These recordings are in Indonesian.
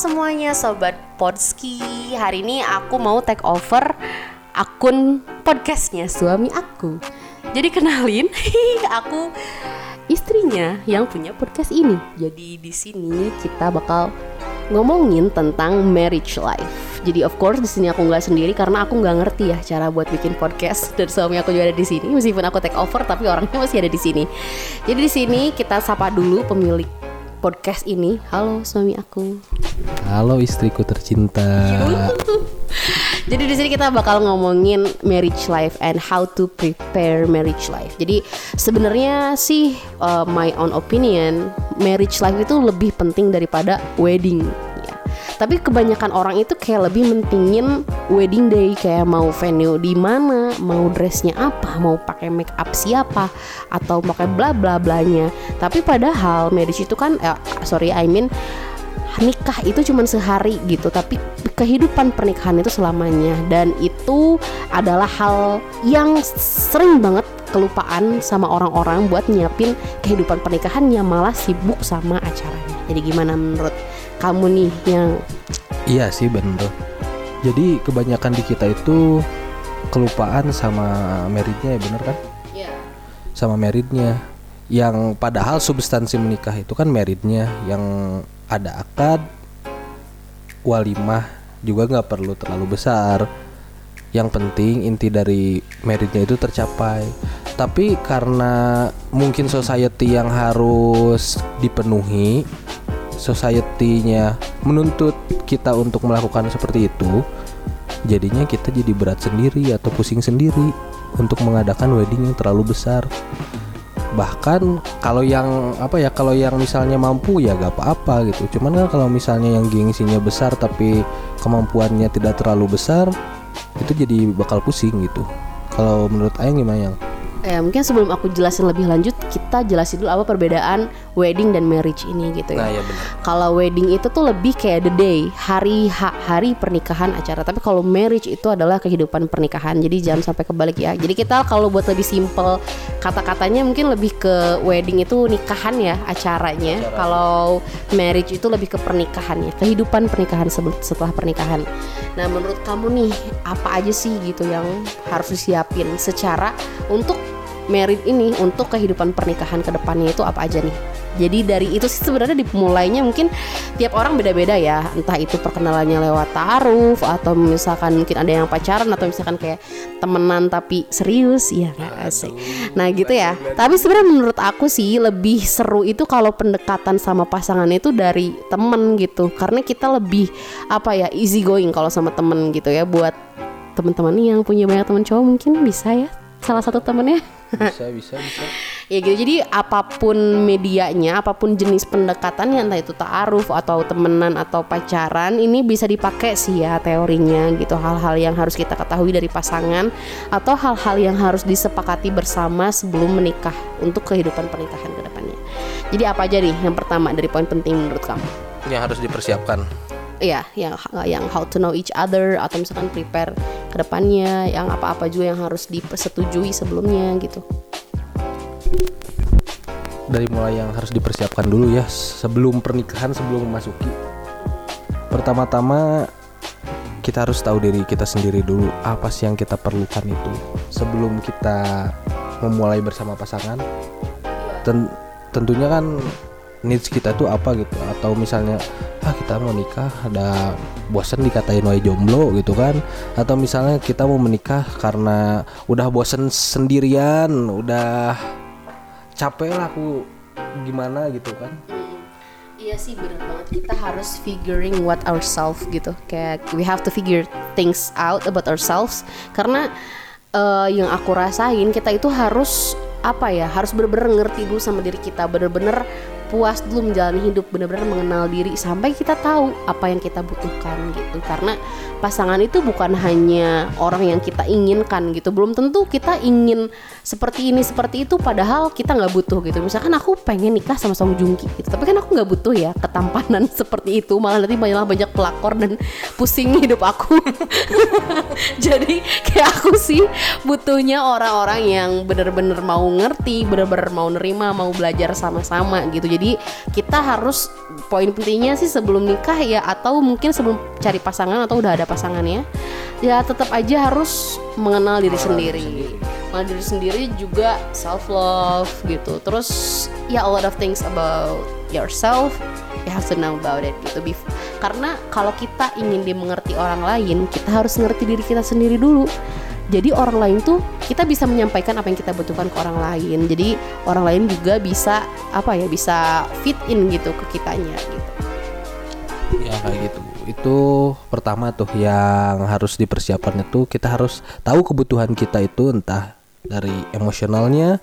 semuanya sobat Podski. Hari ini aku mau take over akun podcastnya suami aku. Jadi kenalin, aku istrinya yang punya podcast ini. Jadi di sini kita bakal ngomongin tentang marriage life. Jadi of course di sini aku nggak sendiri karena aku nggak ngerti ya cara buat bikin podcast dan suami aku juga ada di sini. Meskipun aku take over tapi orangnya masih ada di sini. Jadi di sini kita sapa dulu pemilik podcast ini. Halo suami aku. Halo istriku tercinta. Jadi di sini kita bakal ngomongin marriage life and how to prepare marriage life. Jadi sebenarnya sih uh, my own opinion, marriage life itu lebih penting daripada wedding. Tapi kebanyakan orang itu kayak lebih mentingin wedding day kayak mau venue di mana, mau dressnya apa, mau pakai make up siapa, atau pakai bla bla blanya. Tapi padahal marriage itu kan, eh, sorry I mean nikah itu cuma sehari gitu. Tapi kehidupan pernikahan itu selamanya. Dan itu adalah hal yang sering banget kelupaan sama orang-orang buat nyiapin kehidupan pernikahannya malah sibuk sama acaranya jadi gimana menurut kamu nih yang Iya sih bener. Jadi kebanyakan di kita itu kelupaan sama meritnya ya bener kan? Iya. Sama meritnya. Yang padahal substansi menikah itu kan meritnya yang ada akad, walimah juga nggak perlu terlalu besar. Yang penting inti dari meritnya itu tercapai. Tapi karena mungkin society yang harus dipenuhi, society-nya menuntut kita untuk melakukan seperti itu, jadinya kita jadi berat sendiri atau pusing sendiri untuk mengadakan wedding yang terlalu besar. Bahkan kalau yang apa ya, kalau yang misalnya mampu ya gak apa-apa gitu. Cuman kan kalau misalnya yang gengsinya besar tapi kemampuannya tidak terlalu besar, itu jadi bakal pusing gitu. Kalau menurut Ayang gimana yang? Eh, mungkin sebelum aku jelasin lebih lanjut, kita jelasin dulu apa perbedaan wedding dan marriage ini gitu ya. Nah ya. Kalau wedding itu tuh lebih kayak the day, hari ha, hari pernikahan acara. Tapi kalau marriage itu adalah kehidupan pernikahan. Jadi jangan sampai kebalik ya. Jadi kita kalau buat lebih simple kata-katanya mungkin lebih ke wedding itu nikahan ya acaranya. Kalau marriage itu lebih ke pernikahannya, kehidupan pernikahan setelah pernikahan. Nah, menurut kamu nih apa aja sih gitu yang harus disiapin secara untuk merit ini untuk kehidupan pernikahan ke depannya itu apa aja nih? Jadi dari itu sih sebenarnya dimulainya mungkin tiap orang beda-beda ya. Entah itu perkenalannya lewat taaruf atau misalkan mungkin ada yang pacaran atau misalkan kayak temenan tapi serius ya nggak asik. Nah gitu ya. Tapi sebenarnya menurut aku sih lebih seru itu kalau pendekatan sama pasangan itu dari temen gitu. Karena kita lebih apa ya easy going kalau sama temen gitu ya buat teman-teman yang punya banyak teman cowok mungkin bisa ya salah satu temennya Bisa bisa bisa. ya gitu jadi apa pun medianya apa pun jenis pendekatannya entah itu taaruf atau temenan atau pacaran ini bisa dipakai sih ya teorinya gitu hal-hal yang harus kita ketahui dari pasangan atau hal-hal yang harus disepakati bersama sebelum menikah untuk kehidupan pernikahan ke depannya jadi apa aja nih yang pertama dari poin penting menurut kamu Yang harus dipersiapkan. Iya, yang yang how to know each other atau misalkan prepare ke depannya, yang apa-apa juga yang harus dipersetujui sebelumnya gitu. dari mulai yang harus dipersiapkan dulu ya sebelum pernikahan sebelum memasuki pertama-tama kita harus tahu diri kita sendiri dulu apa sih yang kita perlukan itu sebelum kita memulai bersama pasangan Ten- tentunya kan needs kita tuh apa gitu. Atau misalnya ah kita mau nikah ada bosan dikatain wae jomblo gitu kan. Atau misalnya kita mau menikah karena udah bosan sendirian udah capek lah aku gimana gitu kan. Iya sih bener banget. Kita harus figuring what ourselves gitu. Kayak we have to figure things out about ourselves. Karena eh, yang aku rasain kita itu harus apa ya harus bener-bener ngerti dulu sama diri kita bener-bener puas dulu menjalani hidup bener-bener mengenal diri sampai kita tahu apa yang kita butuhkan gitu. Karena pasangan itu bukan hanya orang yang kita inginkan gitu belum tentu kita ingin seperti ini seperti itu padahal kita nggak butuh gitu. Misalkan aku pengen nikah sama Song Joong Ki gitu tapi kan aku nggak butuh ya ketampanan seperti itu malah nanti malah banyak pelakor dan pusing hidup aku. Jadi kayak aku sih butuhnya orang-orang yang bener-bener mau ngerti bener-bener mau nerima mau belajar sama-sama gitu jadi kita harus poin pentingnya sih sebelum nikah ya atau mungkin sebelum cari pasangan atau udah ada pasangannya ya tetap aja harus mengenal diri sendiri. Mengenal diri sendiri juga self love gitu. Terus ya a lot of things about yourself you have to know about it gitu karena kalau kita ingin dimengerti orang lain kita harus ngerti diri kita sendiri dulu jadi orang lain tuh kita bisa menyampaikan apa yang kita butuhkan ke orang lain. Jadi orang lain juga bisa apa ya bisa fit in gitu ke kitanya gitu. Ya kayak gitu. Itu pertama tuh yang harus dipersiapkan itu kita harus tahu kebutuhan kita itu entah dari emosionalnya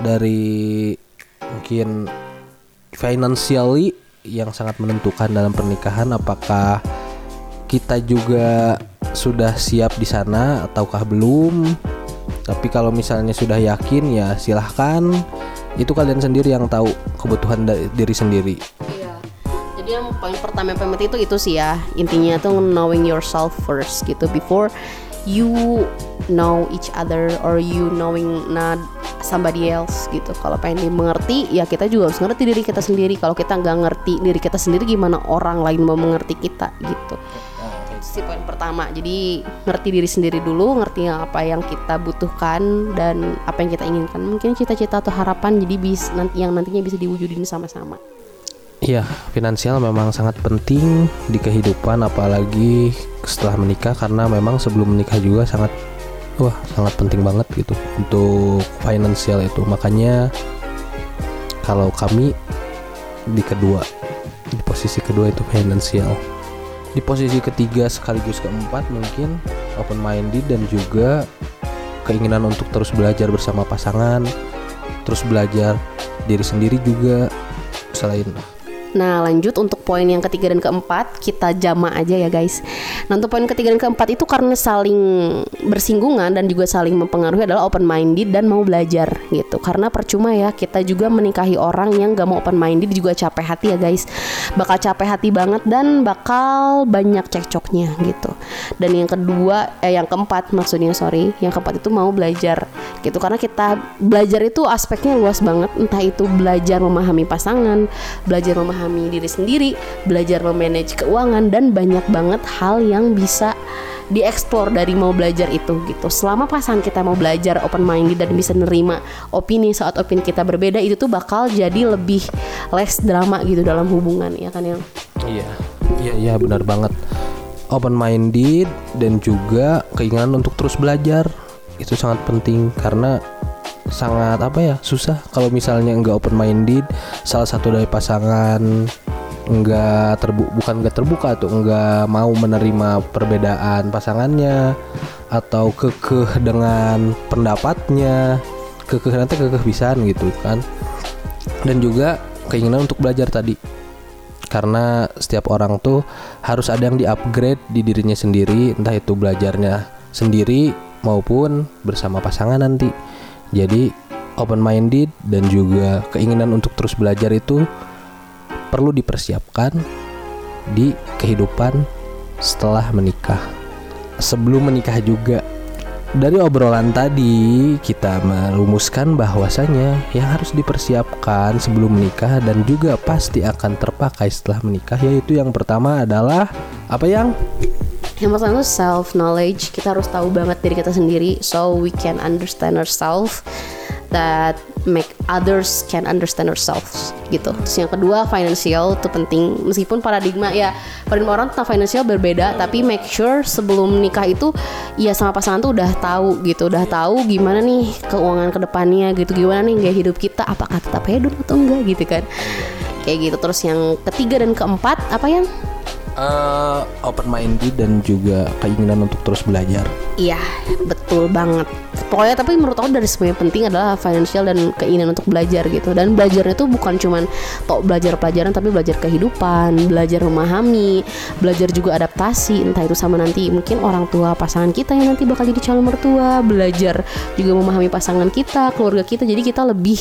dari mungkin financially yang sangat menentukan dalam pernikahan apakah kita juga sudah siap di sana ataukah belum tapi kalau misalnya sudah yakin ya silahkan itu kalian sendiri yang tahu kebutuhan dari diri sendiri Iya. Jadi yang poin pertama yang paling penting itu itu sih ya intinya tuh knowing yourself first gitu before you know each other or you knowing not somebody else gitu. Kalau pengen dimengerti ya kita juga harus ngerti diri kita sendiri. Kalau kita nggak ngerti diri kita sendiri gimana orang lain mau mengerti kita gitu. Itu sih poin pertama. Jadi ngerti diri sendiri dulu, ngerti apa yang kita butuhkan dan apa yang kita inginkan. Mungkin cita-cita atau harapan jadi bis nanti yang nantinya bisa diwujudin sama-sama. Iya, finansial memang sangat penting di kehidupan apalagi setelah menikah karena memang sebelum menikah juga sangat wah, sangat penting banget gitu untuk finansial itu. Makanya kalau kami di kedua di posisi kedua itu finansial. Di posisi ketiga sekaligus keempat mungkin open minded dan juga keinginan untuk terus belajar bersama pasangan, terus belajar diri sendiri juga selain Nah lanjut untuk poin yang ketiga dan keempat kita jama aja ya guys. Nah untuk poin ketiga dan keempat itu karena saling bersinggungan dan juga saling mempengaruhi adalah open minded dan mau belajar gitu. Karena percuma ya kita juga menikahi orang yang gak mau open minded juga capek hati ya guys. Bakal capek hati banget dan bakal banyak cekcoknya gitu. Dan yang kedua eh yang keempat maksudnya sorry, yang keempat itu mau belajar gitu karena kita belajar itu aspeknya luas banget entah itu belajar memahami pasangan, belajar memahami diri sendiri, belajar memanage keuangan dan banyak banget hal yang bisa dieksplor dari mau belajar itu gitu. Selama pasangan kita mau belajar open minded dan bisa nerima opini saat opini kita berbeda itu tuh bakal jadi lebih less drama gitu dalam hubungan ya kan yang Iya, iya, iya benar banget. Open minded dan juga keinginan untuk terus belajar. Itu sangat penting karena sangat apa ya susah kalau misalnya nggak open minded salah satu dari pasangan nggak terbu bukan nggak terbuka tuh nggak mau menerima perbedaan pasangannya atau kekeh dengan pendapatnya kekeh nanti kekeh bisaan gitu kan. Dan juga keinginan untuk belajar tadi. Karena setiap orang tuh harus ada yang di-upgrade di dirinya sendiri entah itu belajarnya sendiri maupun bersama pasangan nanti. Jadi open minded dan juga keinginan untuk terus belajar itu perlu dipersiapkan di kehidupan setelah menikah. Sebelum menikah juga dari obrolan tadi kita merumuskan bahwasanya yang harus dipersiapkan sebelum menikah dan juga pasti akan terpakai setelah menikah yaitu yang pertama adalah apa yang? Yang pertama self knowledge kita harus tahu banget diri kita sendiri so we can understand ourselves that make others can understand ourselves gitu. Terus yang kedua financial itu penting. Meskipun paradigma ya paradigma orang tentang financial berbeda tapi make sure sebelum nikah itu ya sama pasangan tuh udah tahu gitu. Udah tahu gimana nih keuangan ke depannya gitu. Gimana nih gaya hidup kita apakah tetap hedon atau enggak gitu kan. Kayak gitu. Terus yang ketiga dan keempat apa yang Eh, open minded dan juga keinginan untuk terus belajar Iya, betul banget. Pokoknya tapi menurut aku dari semua yang penting adalah financial dan keinginan untuk belajar gitu. Dan belajar itu bukan cuman tok belajar pelajaran tapi belajar kehidupan, belajar memahami, belajar juga adaptasi. Entah itu sama nanti mungkin orang tua pasangan kita yang nanti bakal jadi calon mertua, belajar juga memahami pasangan kita, keluarga kita. Jadi kita lebih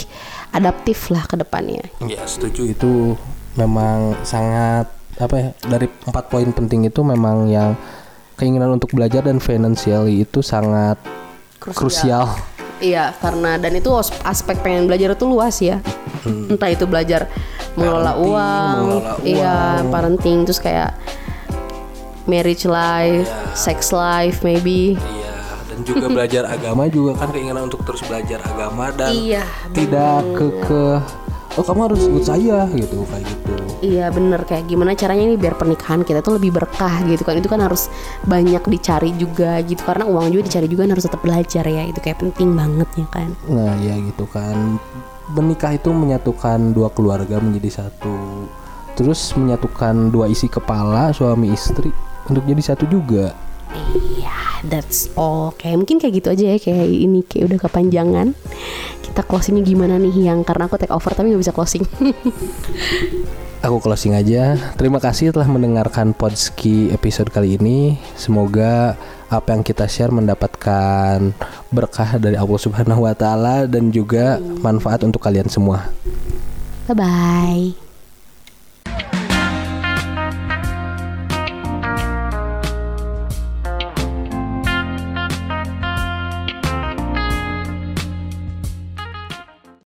adaptif lah ke depannya. Ya setuju itu memang sangat apa ya dari empat poin penting itu memang yang keinginan untuk belajar dan financially itu sangat krusial. Iya, karena dan itu aspek pengen belajar itu luas ya. Entah itu belajar mengelola Parenting, uang, mengelola iya, parenting terus kayak marriage life, sex life maybe. Iya, dan juga belajar agama juga kan keinginan untuk terus belajar agama dan Iya, tidak ke ke oh kamu harus ikut saya gitu kayak gitu. Iya bener kayak gimana caranya nih biar pernikahan kita tuh lebih berkah gitu kan itu kan harus banyak dicari juga gitu karena uang juga dicari juga dan harus tetap belajar ya itu kayak penting banget ya kan Nah, ya gitu kan. Menikah itu menyatukan dua keluarga menjadi satu. Terus menyatukan dua isi kepala suami istri untuk jadi satu juga. Iya that's all kayak mungkin kayak gitu aja ya kayak ini kayak udah kepanjangan kita closingnya gimana nih yang karena aku take over tapi nggak bisa closing Aku closing aja. Terima kasih telah mendengarkan Podski episode kali ini. Semoga apa yang kita share mendapatkan berkah dari Allah Subhanahu wa taala dan juga manfaat untuk kalian semua. bye bye